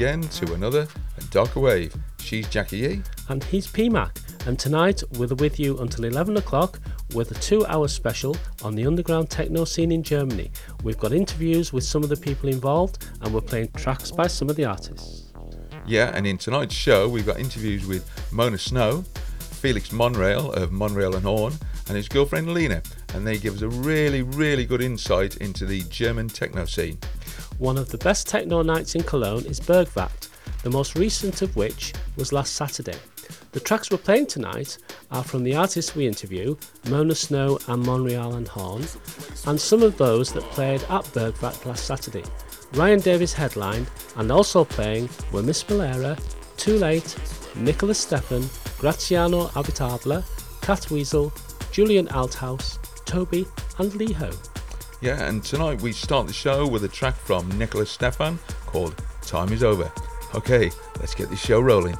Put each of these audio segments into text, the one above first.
Again to another and Darker Wave. She's Jackie E. and he's PMAC. And tonight we're with you until 11 o'clock with a two hour special on the underground techno scene in Germany. We've got interviews with some of the people involved and we're playing tracks by some of the artists. Yeah, and in tonight's show we've got interviews with Mona Snow, Felix Monreal of Monreal and Horn, and his girlfriend Lena, and they give us a really, really good insight into the German techno scene. One of the best techno nights in Cologne is Bergwacht, the most recent of which was last Saturday. The tracks we're playing tonight are from the artists we interview, Mona Snow and Monreal and Horn, and some of those that played at Bergwacht last Saturday. Ryan Davis headlined, and also playing were Miss Melera, Too Late, Nicolas Stefan, Graziano Abitable, Cat Weasel, Julian Althouse, Toby, and Lee Ho. Yeah, and tonight we start the show with a track from Nicolas Stefan called Time Is Over. Okay, let's get this show rolling.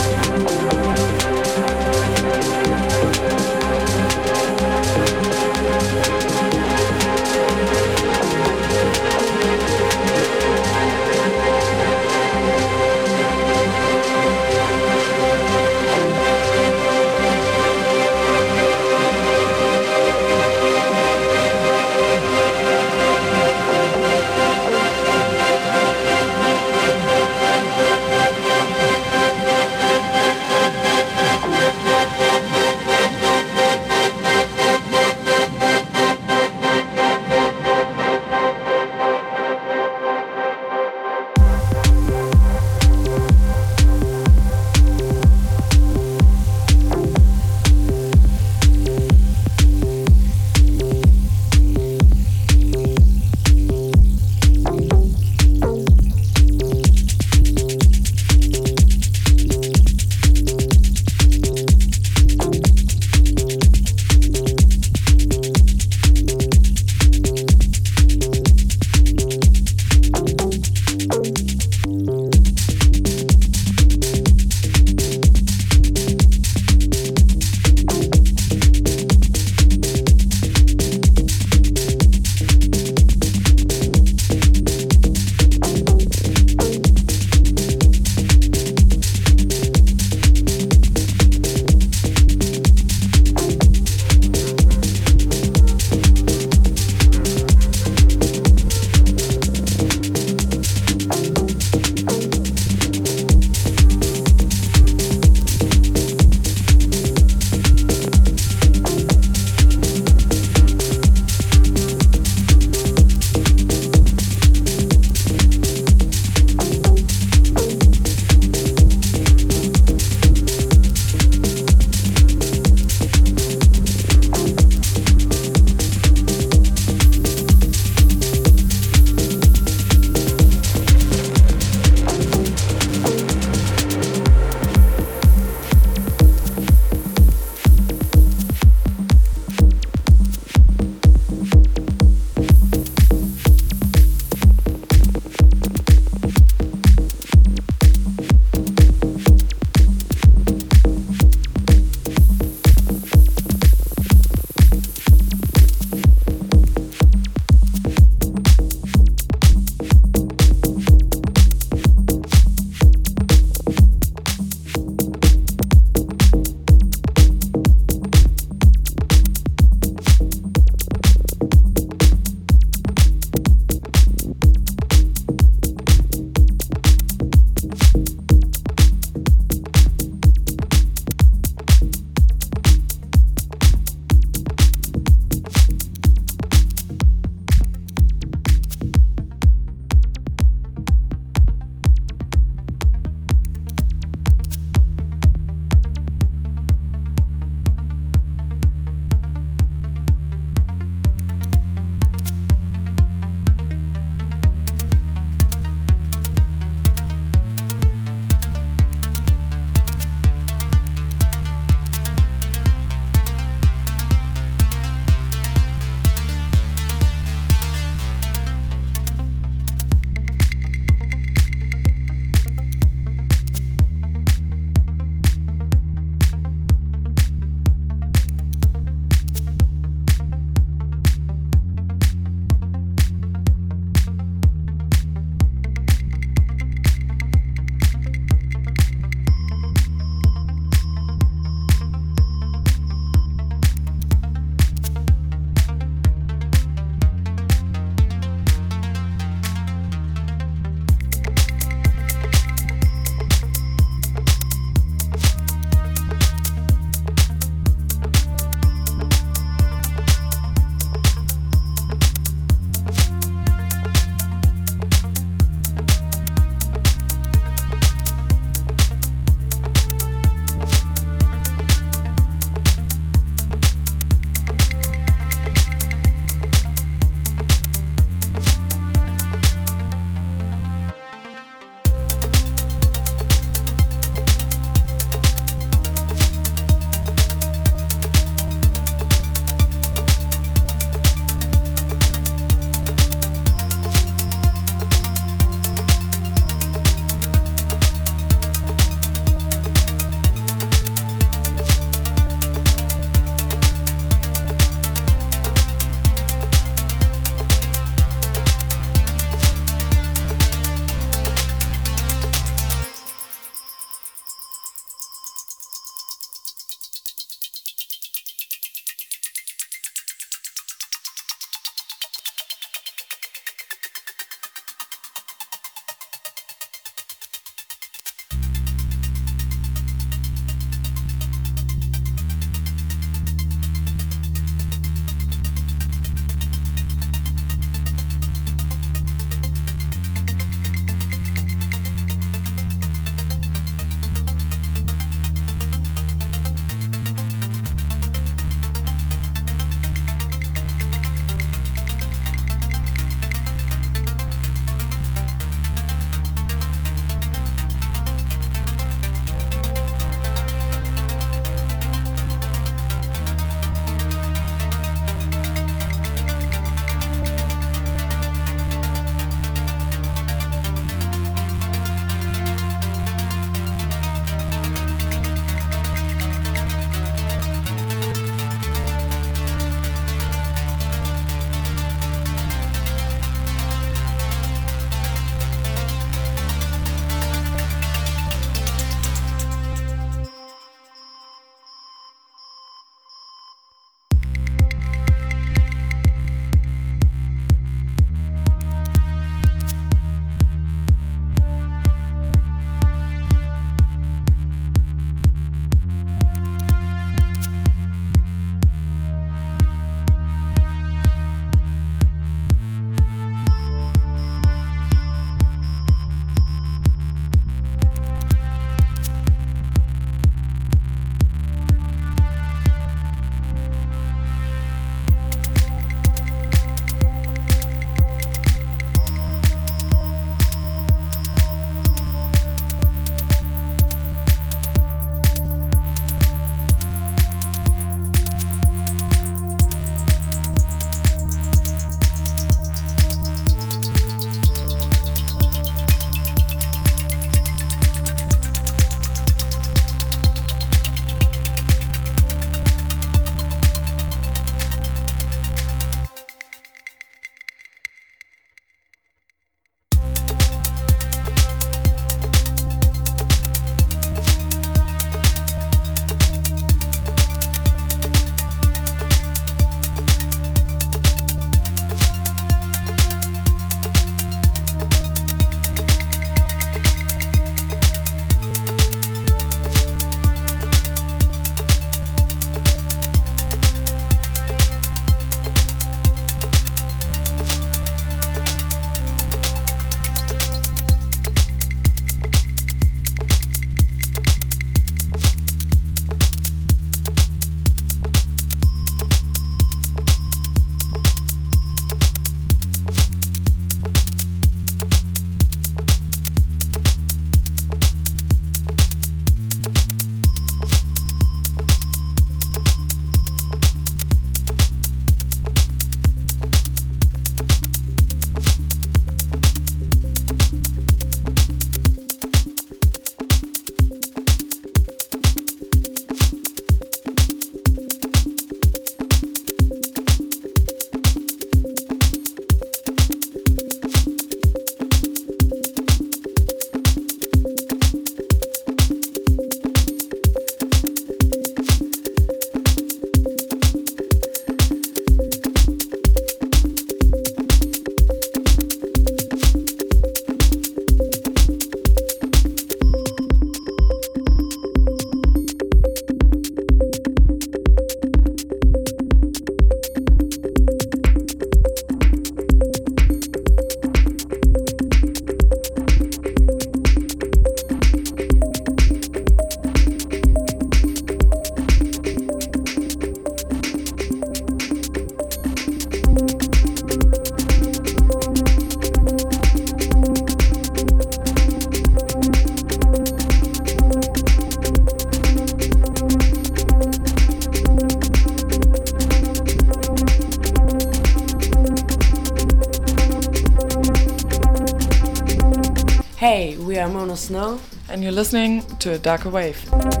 Snow. And you're listening to A Darker Wave.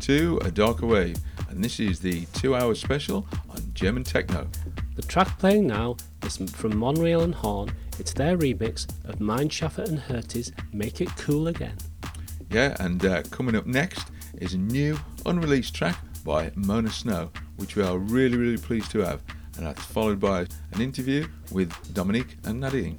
To A Darker Wave, and this is the two hour special on German techno. The track playing now is from Monreal and Horn. It's their remix of Meinschafer and Hirte's Make It Cool Again. Yeah, and uh, coming up next is a new unreleased track by Mona Snow, which we are really, really pleased to have. And that's followed by an interview with Dominique and Nadine.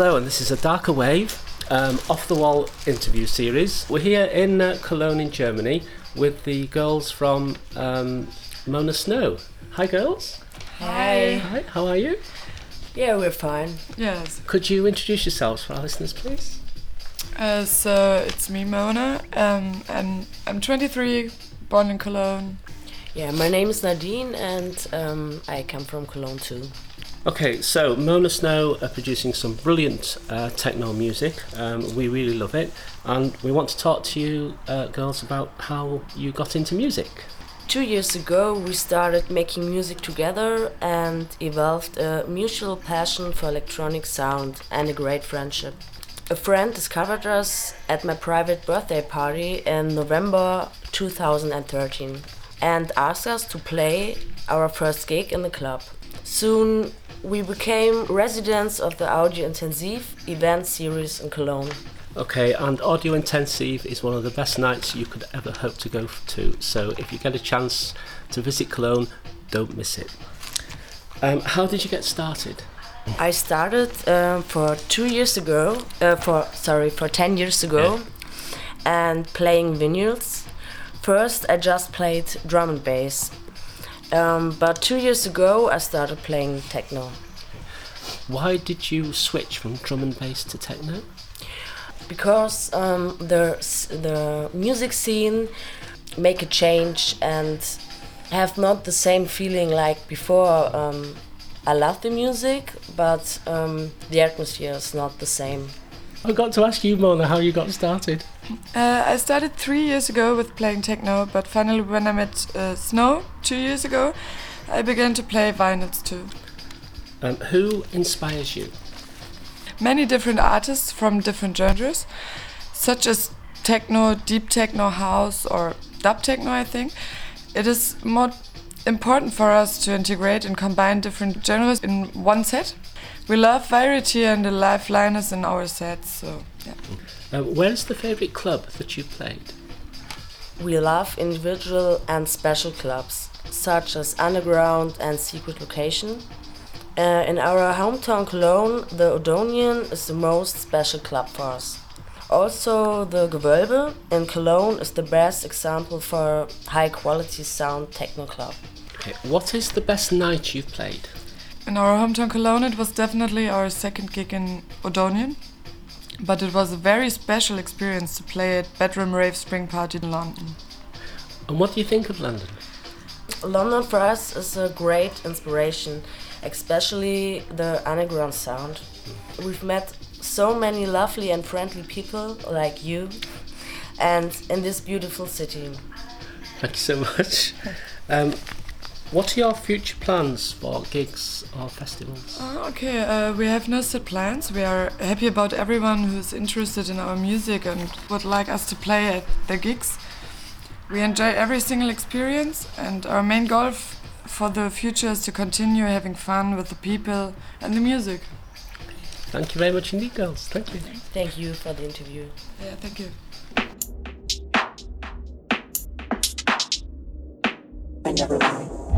Hello, and this is a Darker Wave um, off the wall interview series. We're here in uh, Cologne, in Germany, with the girls from um, Mona Snow. Hi, girls. Hi. Hi, how are you? Yeah, we're fine. Yes. Could you introduce yourselves for our listeners, please? Uh, so it's me, Mona, um, and I'm 23, born in Cologne. Yeah, my name is Nadine and um, I come from Cologne too. Okay, so Mona Snow are producing some brilliant uh, techno music. Um, we really love it, and we want to talk to you, uh, girls, about how you got into music. Two years ago, we started making music together and evolved a mutual passion for electronic sound and a great friendship. A friend discovered us at my private birthday party in November 2013 and asked us to play our first gig in the club. Soon, we became residents of the Audio Intensive event series in Cologne. Okay, and Audio Intensive is one of the best nights you could ever hope to go to. So if you get a chance to visit Cologne, don't miss it. Um, how did you get started? I started uh, for two years ago, uh, for sorry, for ten years ago, and playing vinyls. First, I just played drum and bass, um, but two years ago I started playing techno Why did you switch from drum and bass to techno? because um, the the music scene make a change and have not the same feeling like before. Um, I love the music, but um, the atmosphere is not the same. I got to ask you, Mona, how you got started. Uh, I started three years ago with playing techno, but finally, when I met uh, Snow two years ago, I began to play vinyls too. Um, who inspires you? Many different artists from different genres, such as techno, deep techno, house, or dub techno, I think. It is more important for us to integrate and combine different genres in one set. We love variety and the liveliness in our sets, so yeah. Um, where's the favourite club that you played? We love individual and special clubs, such as Underground and Secret Location. Uh, in our hometown Cologne, the Odonien is the most special club for us. Also, the Gewölbe in Cologne is the best example for high quality sound techno club. Okay, what is the best night you've played? In our hometown Cologne, it was definitely our second gig in Odonien, but it was a very special experience to play at Bedroom Rave Spring Party in London. And what do you think of London? London for us is a great inspiration, especially the underground sound. We've met so many lovely and friendly people like you, and in this beautiful city. Thank you so much. Um, what are your future plans for gigs or festivals? Uh, okay, uh, we have no set plans. We are happy about everyone who's interested in our music and would like us to play at the gigs. We enjoy every single experience, and our main goal f- for the future is to continue having fun with the people and the music. Thank you very much indeed, girls. Thank you. Thank you for the interview. Yeah, thank you. I never lie.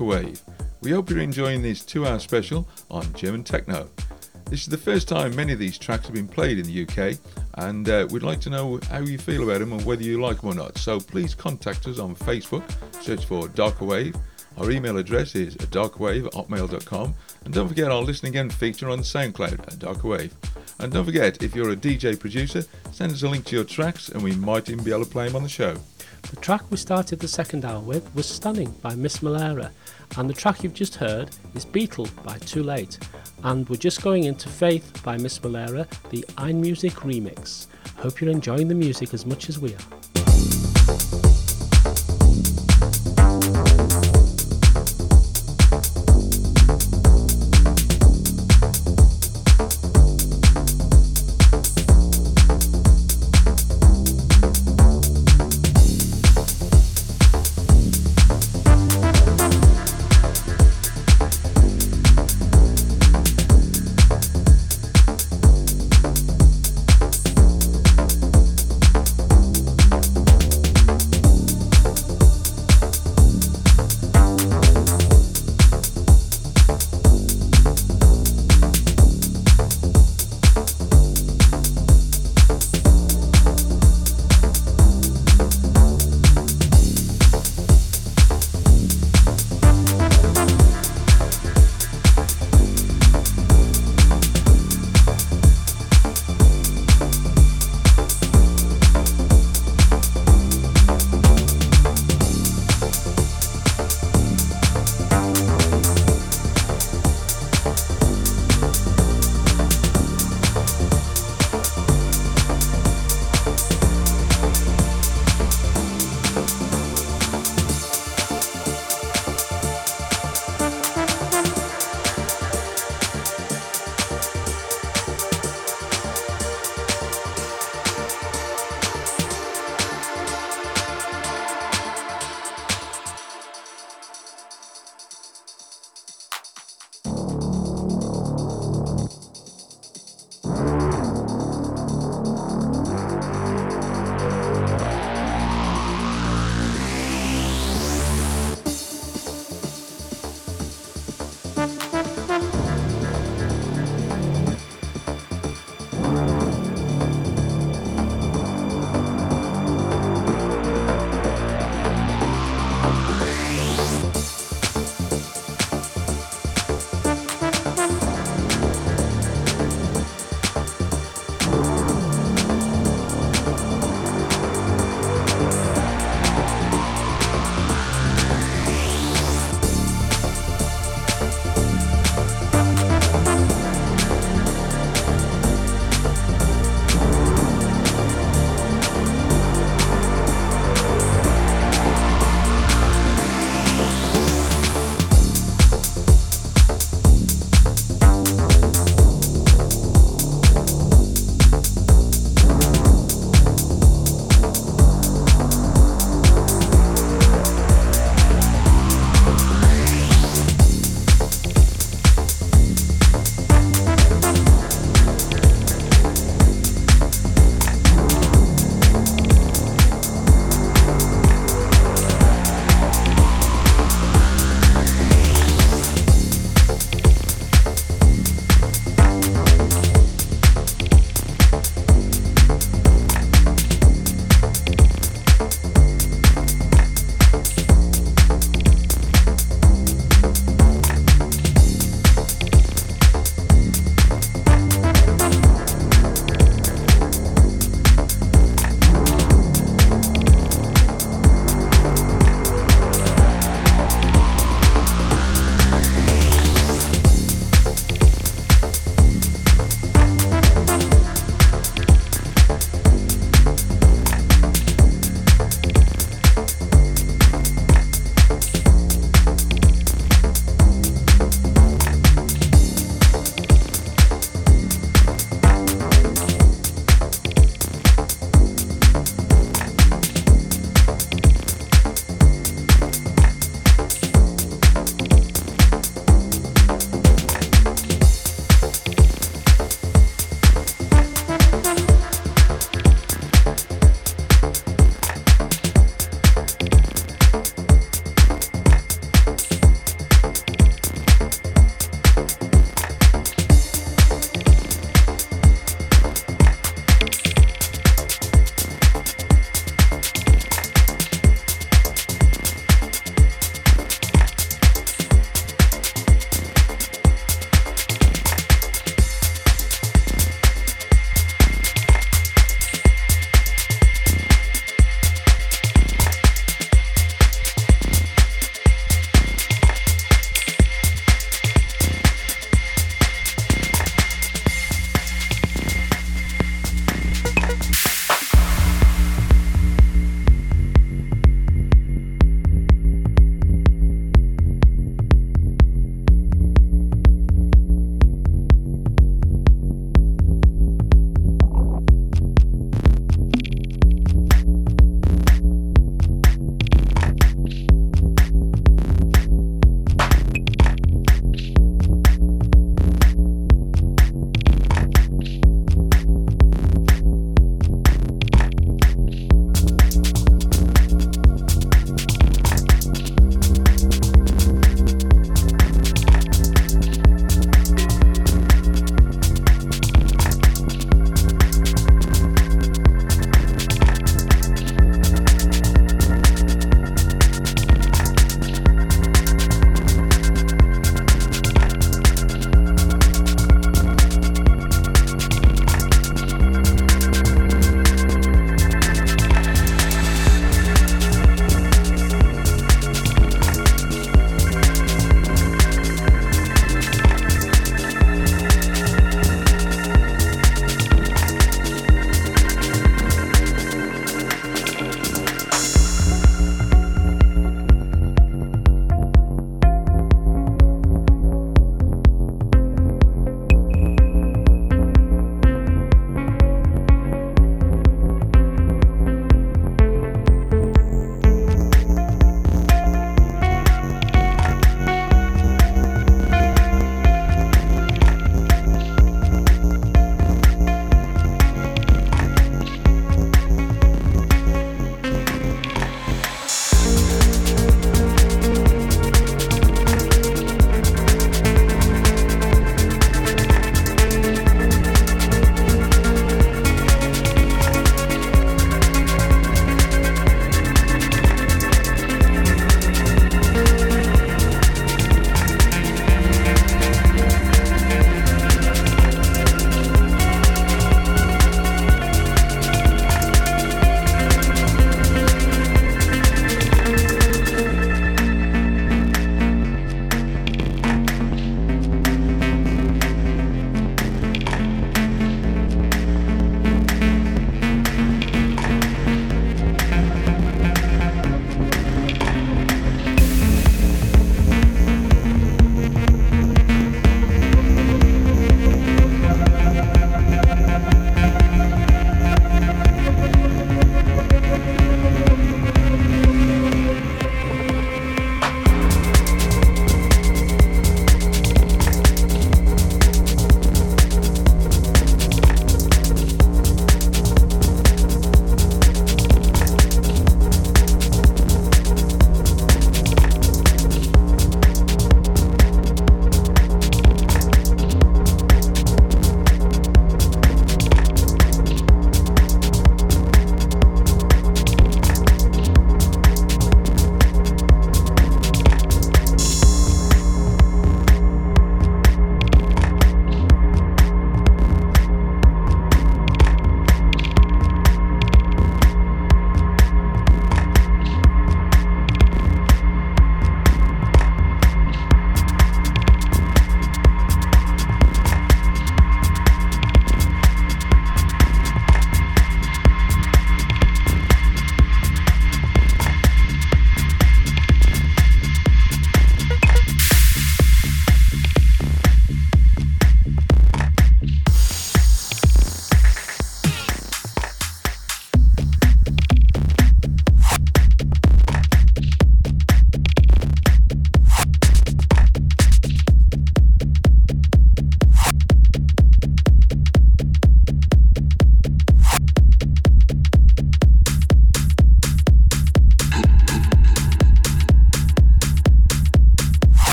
Wave. We hope you're enjoying this two hour special on German techno. This is the first time many of these tracks have been played in the UK, and uh, we'd like to know how you feel about them and whether you like them or not. So please contact us on Facebook, search for Darker Wave. Our email address is darkwave at hotmail.com, and don't forget our Listen Again feature on SoundCloud at Darker Wave. And don't forget, if you're a DJ producer, send us a link to your tracks, and we might even be able to play them on the show. The track we started the second hour with was Stunning by Miss Melera, and the track you've just heard is Beetle by Tool8. And we're just going into Faith by Miss Melera, the Ein Music remix. Hope you're enjoying the music as much as we are.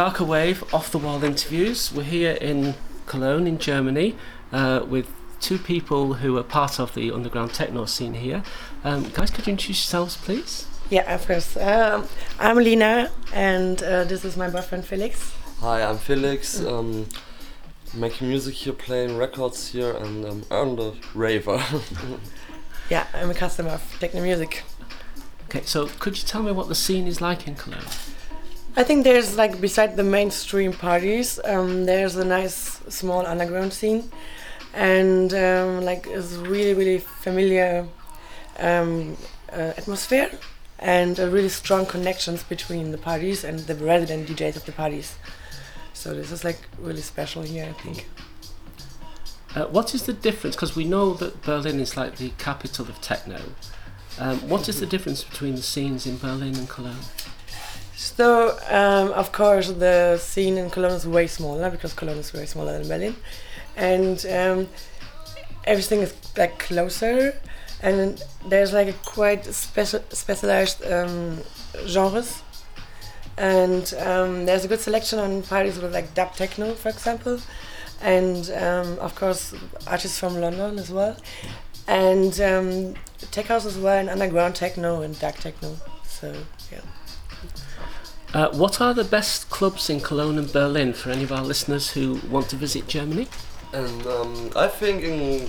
Darker Wave off the wall interviews. We're here in Cologne, in Germany, uh, with two people who are part of the underground techno scene here. Um, guys, could you introduce yourselves, please? Yeah, of course. Um, I'm Lina, and uh, this is my boyfriend Felix. Hi, I'm Felix. Um, making music here, playing records here, and um, I'm the raver. Yeah, I'm a customer of techno music. Okay, so could you tell me what the scene is like in Cologne? I think there's like beside the mainstream parties, um, there's a nice small underground scene, and um, like it's really really familiar um, uh, atmosphere, and uh, really strong connections between the parties and the resident DJs of the parties. So this is like really special here, I think. Uh, what is the difference? Because we know that Berlin is like the capital of techno. Um, what is the difference between the scenes in Berlin and Cologne? So, um, of course, the scene in Cologne is way smaller because Cologne is way smaller than Berlin, and um, everything is like closer, and there's like a quite special specialized um, genres, and um, there's a good selection on parties with like dub techno, for example, and um, of course artists from London as well, and um, tech house as well, and underground techno and dark techno. So yeah. Uh, what are the best clubs in Cologne and Berlin for any of our listeners who want to visit Germany? and um, I think in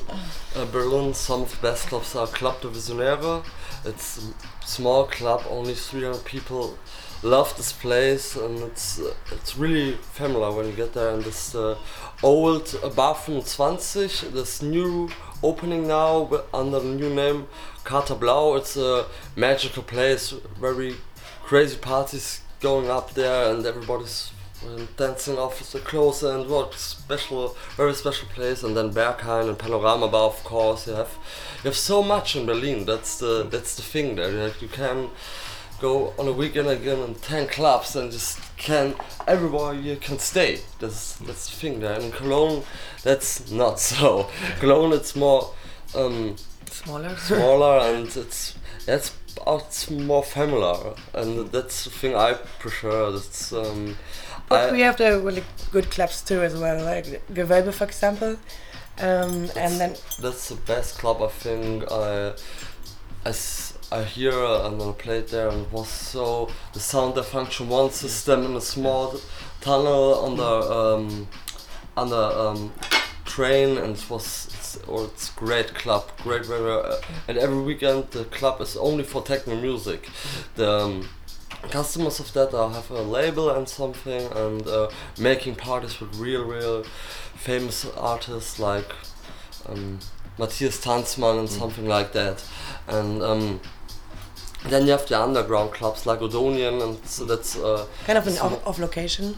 uh, Berlin, some of the best clubs are Club der Visionäre. It's a small club, only 300 people. Love this place, and it's uh, it's really familiar when you get there. And this uh, old Bar 25, this new opening now under the new name Kater Blau. It's a magical place, very crazy parties going up there, and everybody's uh, dancing off the clothes and what special, very special place. And then Berghain and Panorama Bar, of course. You have you have so much in Berlin. That's the that's the thing there. Like you can go on a weekend again in ten clubs and just can everywhere you can stay. That's that's the thing there. And in Cologne, that's not so. Cologne, it's more. Um, Smaller. smaller and it's it's it's more familiar and that's the thing I prefer. That's um, But I, we have the really good clubs too as well, like Gewölbe for example. Um, and then that's the best club I think I I, s- I hear and I played there and it was so the sound the function one system in a small tunnel on the um, on the um, train and it was it's, or it's great club great very uh, and every weekend the club is only for techno music. The um, customers of that are have a label and something and uh, making parties with real real famous artists like um, Matthias Tanzmann and something like that. And um, then you have the underground clubs like Odonien and so that's uh, kind of an Sm- off, off location.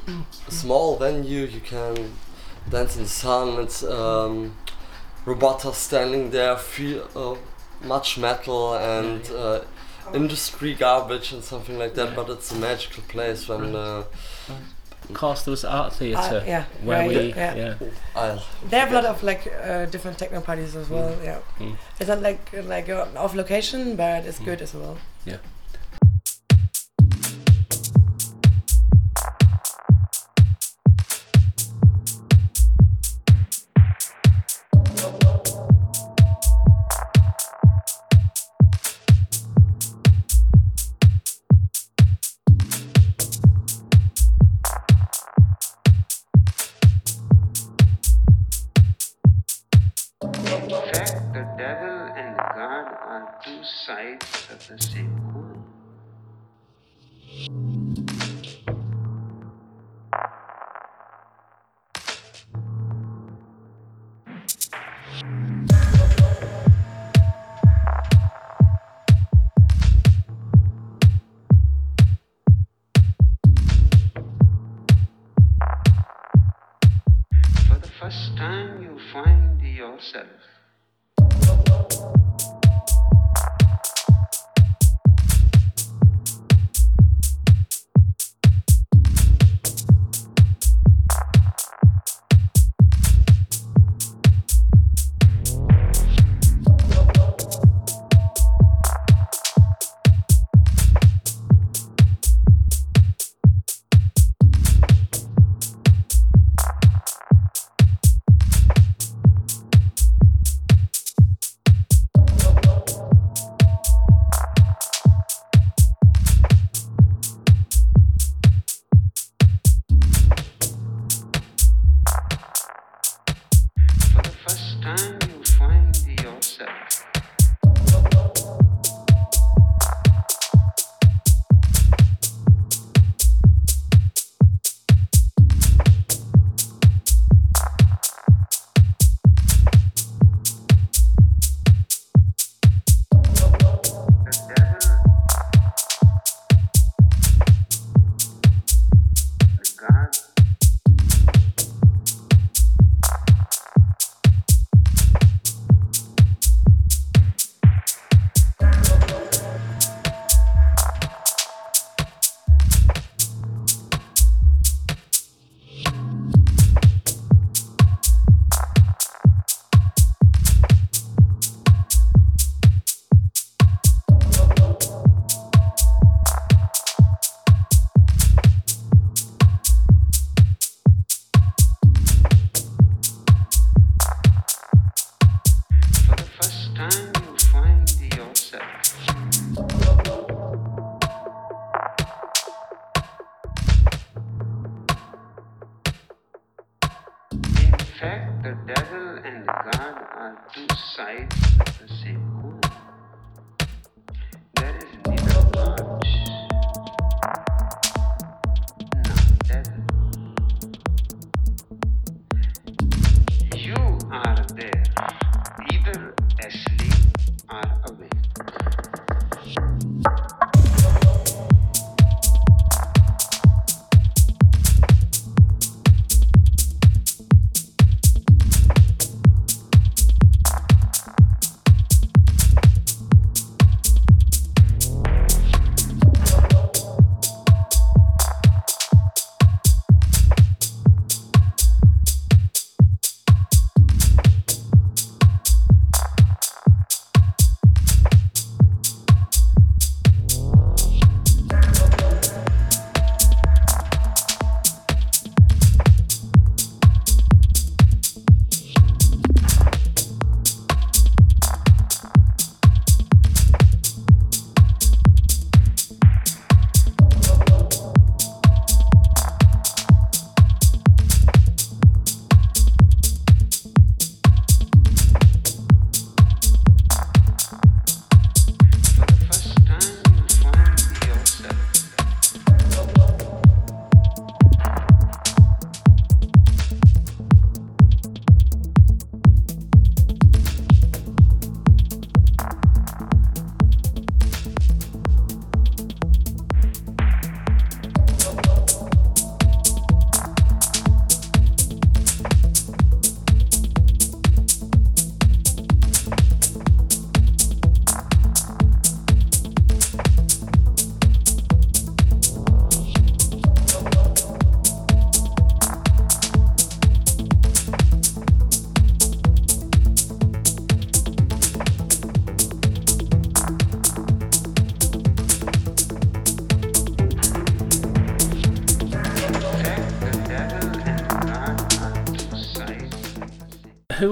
small venue you can dance in the sun it's um, robots standing there feel uh, much metal and uh, industry garbage and something like that Yeah. but it's a magical place when uh, Of course, there was art theatre Uh, yeah, where right, we yeah. yeah. I They have a lot of like uh, different techno parties as well. Yeah, Mm. it's not like like uh, off location, but it's good as well. yeah.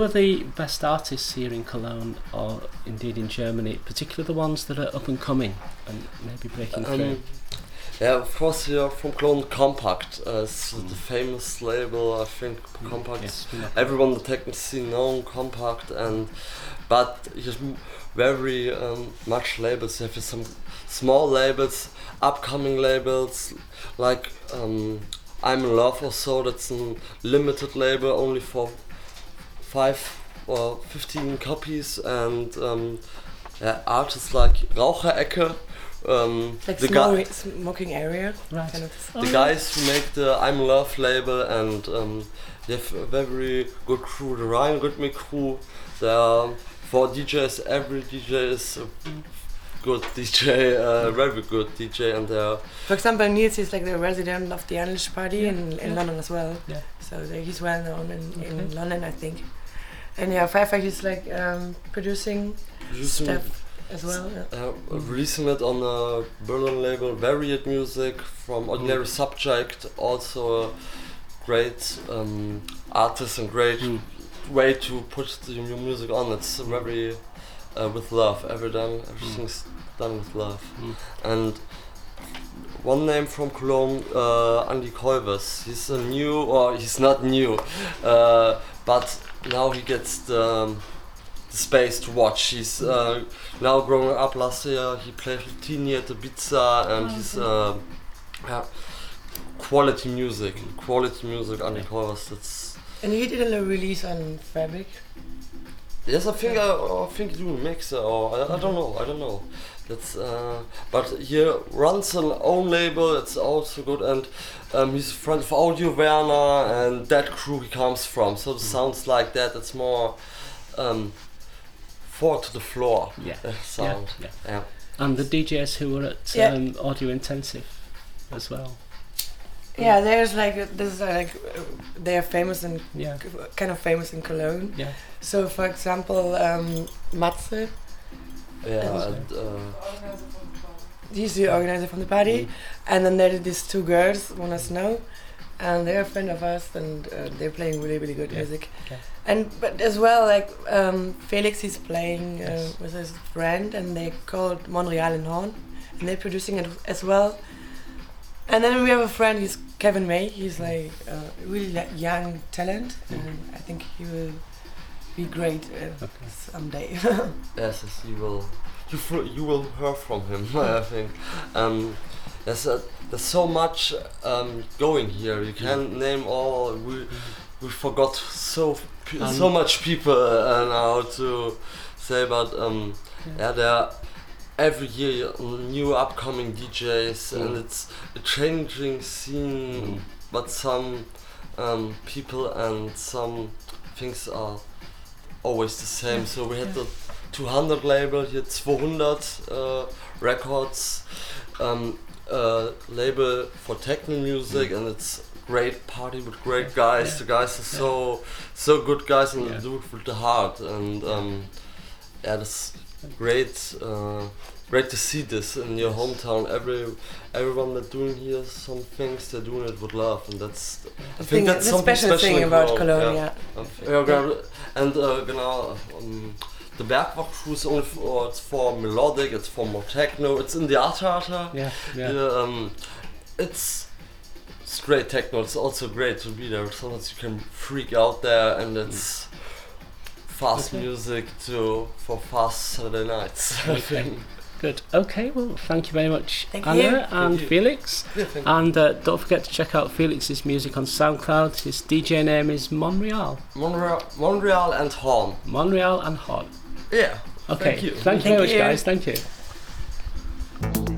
Who are the best artists here in Cologne or indeed in Germany, particularly the ones that are up and coming and maybe breaking through? Um, yeah, of course, here from Cologne Compact, uh, it's the famous label. I think Compact. Yes, we. Everyone the technical scene know Compact, and but very um, much labels. You have some small labels, upcoming labels, like um, I'm in Love or so. That's a limited label, only for five or fifteen copies, and um, yeah, artists like Raucherecke. Um, Like the guy, smoking, smoking area. Right. Kind of. the guys who make the I'm Love label and um, they have a very good crew, the Ryan Rhythmic crew. They are for DJs, every DJ is a good DJ, uh, very good DJ, and they are For example, Niels is like the resident of the English party in, in yeah. London as well. Yeah. So he's well known in, in London, I think. And yeah, Firefight is like um, producing producing, stuff as well. Yeah. uh, releasing it on a Berlin label, Varied Music from Ordinary Subject, also a great um, artist and great Mm. way to put the new music on. It's very uh, with love. Every done, everything's done with love. Mm. And one name from Cologne, uh, Andy Kolbers. He's a new, or he's not new, uh, but now he gets the, um, the space to watch. He's uh, now growing up. Last year he played with Tini at the Pizza, and he's uh, yeah, quality music, quality music. Andy Kolbers. That's And he did a release on Fabric. Yes, I think I, I think you mix it, or I, I don't know, I don't know. That's uh, but he runs an own label. It's also good, and um, he's a friend of Audio Werner and that crew he comes from. So it sounds like that. It's more um, four to the floor Yeah. uh, sound. Yeah, Yeah. And the DJs who were at Yeah. um, Audio Intensive as well. Yeah, there's like this is uh, like uh, they are famous and Yeah. kind of famous in Cologne. Yeah. So for example, um, Matze, Yeah, And- and uh, he's the organizer from the party, and then there are these two girls, one Mona Snow, and they're a friend of us, and uh, they're playing really really good Yeah. music. Okay. and but as well like um, Felix is playing uh, with his friend and they called Monreal and Horn and they're producing it as well. And then we have a friend, he's Kevin May. He's like a really like, young talent, and I think he will be great uh, someday. Yes, yes, you will. You fr- you will hear from him. I think. Um, there's a, there's so much um, going here. You can't name all. We we forgot so pe- Um, so much people uh, now to say, but um, yeah, there are every year new upcoming DJs, and it's a changing scene. But some um, people and some things are always the same. So we had the 200 label here, 200 uh, records, um, uh, label for techno music, and it's great party with great guys. The guys are so so good guys and they do it with the heart, and um, yeah, that's great. Uh, great to see this in your hometown. Every everyone that doing here some things, they're doing it with love, and that's I thing- think that's the something special thing about Cologne, Cologne, yeah. yeah. And uh, genau, um, the Bergwachschuh is only for, it's for melodic, it's for more techno, it's in the art theater. Yeah, yeah. Um, it's great techno. It's also great to be there. Sometimes you can freak out there, and it's fast Okay. music to for fast Saturday nights. Think. Good. Okay, well, thank you very much, Thank Anna you. and you. Felix. Yeah, thank. And uh, don't forget to check out Felix's music on SoundCloud. His DJ name is Monreal. Montreal, Montreal and Horn. Monreal and Horn. Yeah. Okay. Thank you. Thank you very Thank much, you. guys. Thank you.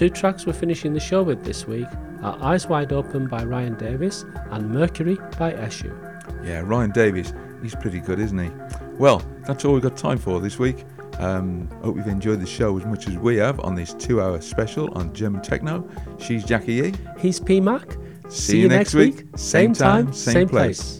Two tracks we're finishing the show with this week are Eyes Wide Open by Ryan Davis and Mercury by Eshu. Yeah, Ryan Davis, he's pretty good, isn't he? Well, that's all we've got time for this week. Um, hope you've enjoyed the show as much as we have on this two hour special on German Techno. She's Jackie E. He's P Mac. See you next week. Same time, same place. You're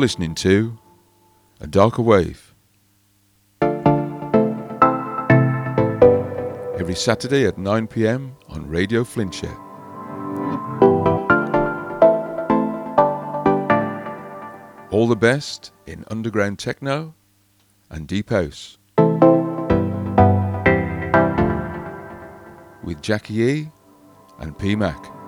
listening to A Darker Wave. Every Saturday at 9 pm on Radio Flintshire. All the best in underground techno and deep house. With Jackie E and P Mac.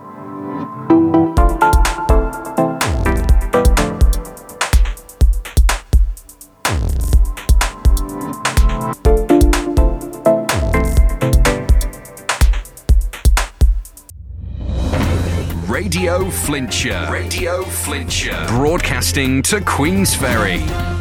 Radio Flintshire. Radio Flintshire. Broadcasting to Queensferry.